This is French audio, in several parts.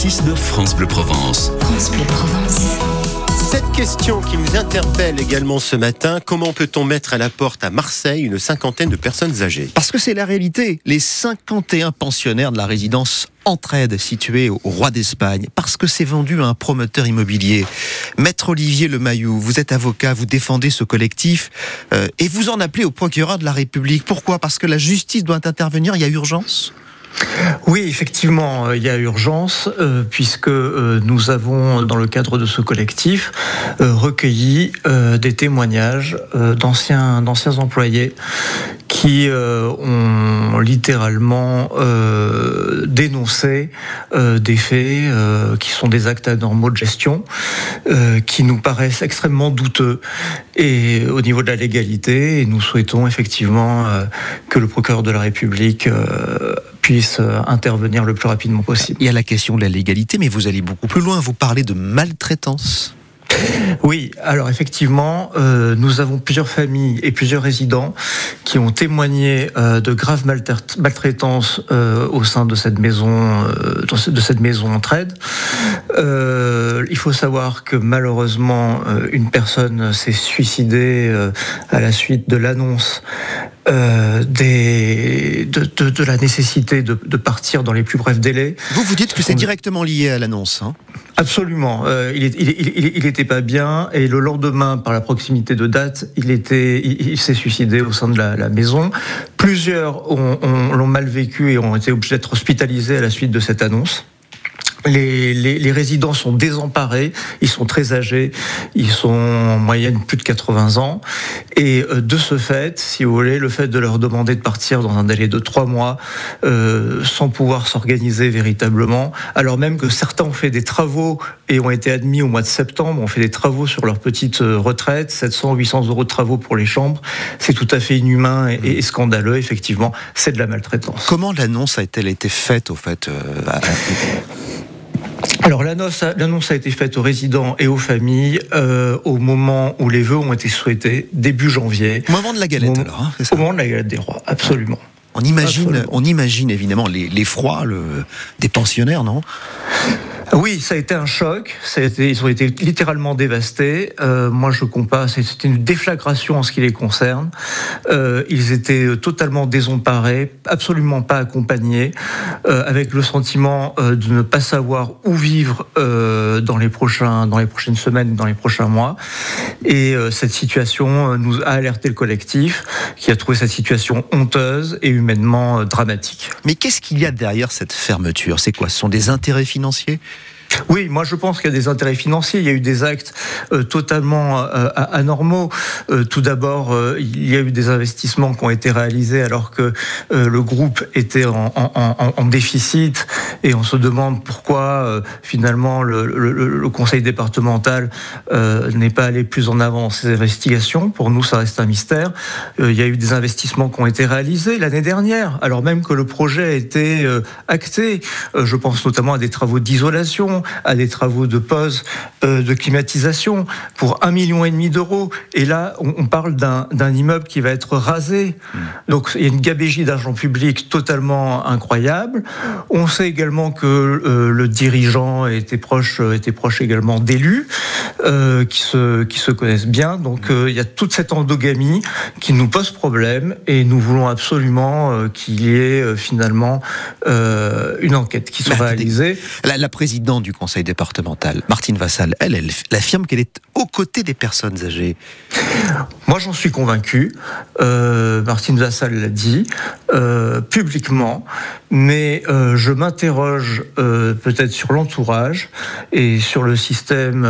6 de France Bleu Provence. France Bleu Provence. Cette question qui nous interpelle également ce matin, comment peut-on mettre à la porte à Marseille une cinquantaine de personnes âgées? Parce que c'est la réalité. Les 51 pensionnaires de la résidence Entraide située au Roi d'Espagne, parce que c'est vendu à un promoteur immobilier. Maître Olivier Lemaillou, vous êtes avocat, vous défendez ce collectif euh, et vous en appelez au procureur de la République. Pourquoi? Parce que la justice doit intervenir, il y a urgence? Oui, effectivement, euh, il y a urgence, euh, puisque euh, nous avons, dans le cadre de ce collectif, recueilli des témoignages d'anciens, employés qui ont littéralement dénoncé des faits qui sont des actes anormaux de gestion, qui nous paraissent extrêmement douteux et au niveau de la légalité. Nous souhaitons effectivement que le procureur de la République puisse euh, intervenir le plus rapidement possible. Il y a la question de la légalité, mais vous allez beaucoup plus loin. Vous parlez de maltraitance. Oui, alors effectivement, euh, nous avons plusieurs familles et plusieurs résidents qui ont témoigné euh, de graves maltraitances au sein de cette maison, de cette maison entraide. il faut savoir que malheureusement, une personne s'est suicidée à la suite de l'annonce euh, des, de, la nécessité de, partir dans les plus brefs délais. Vous vous dites que c'est directement lié à l'annonce hein Absolument. Euh, il, n'était pas bien et le lendemain, par la proximité de date, il était, il, s'est suicidé au sein de la, maison. Plusieurs l'ont mal vécu et ont été obligés d'être hospitalisés à la suite de cette annonce. Les, résidents sont désemparés, ils sont très âgés, ils sont en moyenne plus de 80 ans. Et euh, de ce fait, si vous voulez, le fait de leur demander de partir dans un délai de trois mois, euh, sans pouvoir s'organiser véritablement, alors même que certains ont fait des travaux et ont été admis au mois de septembre, ont fait des travaux sur leur petite euh, retraite, 700, 800 euros de travaux pour les chambres, c'est tout à fait inhumain et scandaleux, effectivement, c'est de la maltraitance. Comment l'annonce a-t-elle été faite, au fait alors l'annonce a, été faite aux résidents et aux familles euh, au moment où les vœux ont été souhaités, début janvier. Au moment de la galette alors, hein, Au moment de la galette des rois, absolument. On imagine, on imagine évidemment les, froids des pensionnaires, non? Oui, ça a été un choc. Ils ont été littéralement dévastés. Euh, moi, je compare, c'était une déflagration en ce qui les concerne. Euh, ils étaient totalement désemparés, absolument pas accompagnés, euh, avec le sentiment euh, de ne pas savoir où vivre euh, dans les prochains, dans les prochaines semaines, dans les prochains mois. Et euh, cette situation nous a alerté le collectif, qui a trouvé cette situation honteuse et humainement dramatique. Mais qu'est-ce qu'il y a derrière cette fermeture? C'est quoi? Ce sont des intérêts financiers? Oui, moi je pense qu'il y a des intérêts financiers. Il y a eu des actes euh, totalement euh, anormaux. Euh, tout d'abord, il y a eu des investissements qui ont été réalisés alors que le groupe était en, déficit et on se demande pourquoi finalement le, conseil départemental n'est pas allé plus en avant dans ces investigations. Pour nous, ça reste un mystère. il y a eu des investissements qui ont été réalisés l'année dernière, alors même que le projet a été acté. je pense notamment à des travaux d'isolation à des travaux de pause euh, de climatisation pour un million et demi d'euros. Et là, on, parle d'un immeuble qui va être rasé. Hmm. Donc il y a une gabégie d'argent public totalement incroyable. On sait également que euh, le dirigeant était proche, euh, était proche également d'élus qui, se, qui se connaissent bien. Donc il y a toute cette endogamie qui nous pose problème et nous voulons absolument qu'il y ait finalement une enquête qui soit réalisée. La, la présidente du conseil départemental, Martine Vassal, elle, elle, affirme qu'elle est aux côtés des personnes âgées. Moi, j'en suis convaincu. Euh, Martine Vassal l'a dit euh, publiquement, mais euh, je m'interroge peut-être sur l'entourage et sur le système,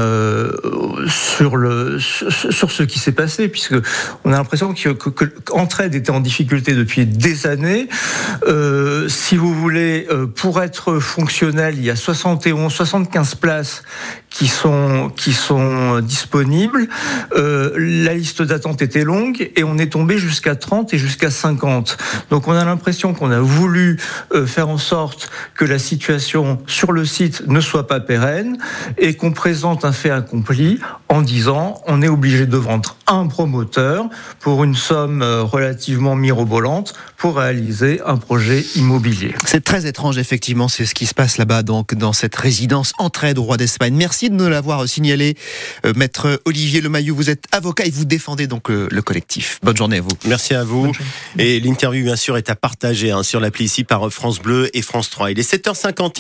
sur le sur ce qui s'est passé, puisque on a l'impression que, que, était en difficulté depuis des années. si vous voulez, pour être fonctionnel, il y a 71, 75 places qui sont, qui sont disponibles. Euh, la liste d'attente était longue et on est tombé jusqu'à 30 et jusqu'à 50. Donc on a l'impression qu'on a voulu euh, faire en sorte que la, situation sur le site ne soit pas pérenne et qu'on présente un fait accompli en disant on est obligé de vendre un promoteur pour une somme euh, relativement mirobolante pour réaliser un projet immobilier. C'est très étrange, effectivement, c'est ce qui se passe là-bas, donc dans cette résidence entraide au roi d'Espagne. Merci de nous l'avoir signalé, euh, maître Olivier Lemayou. Vous êtes avocat et vous défendez donc euh, le collectif. Bonne journée à vous. Merci à vous. Et l'interview, bien sûr, est à partager hein, sur l'appli ici par France Bleu et France 3. Il est 7h50.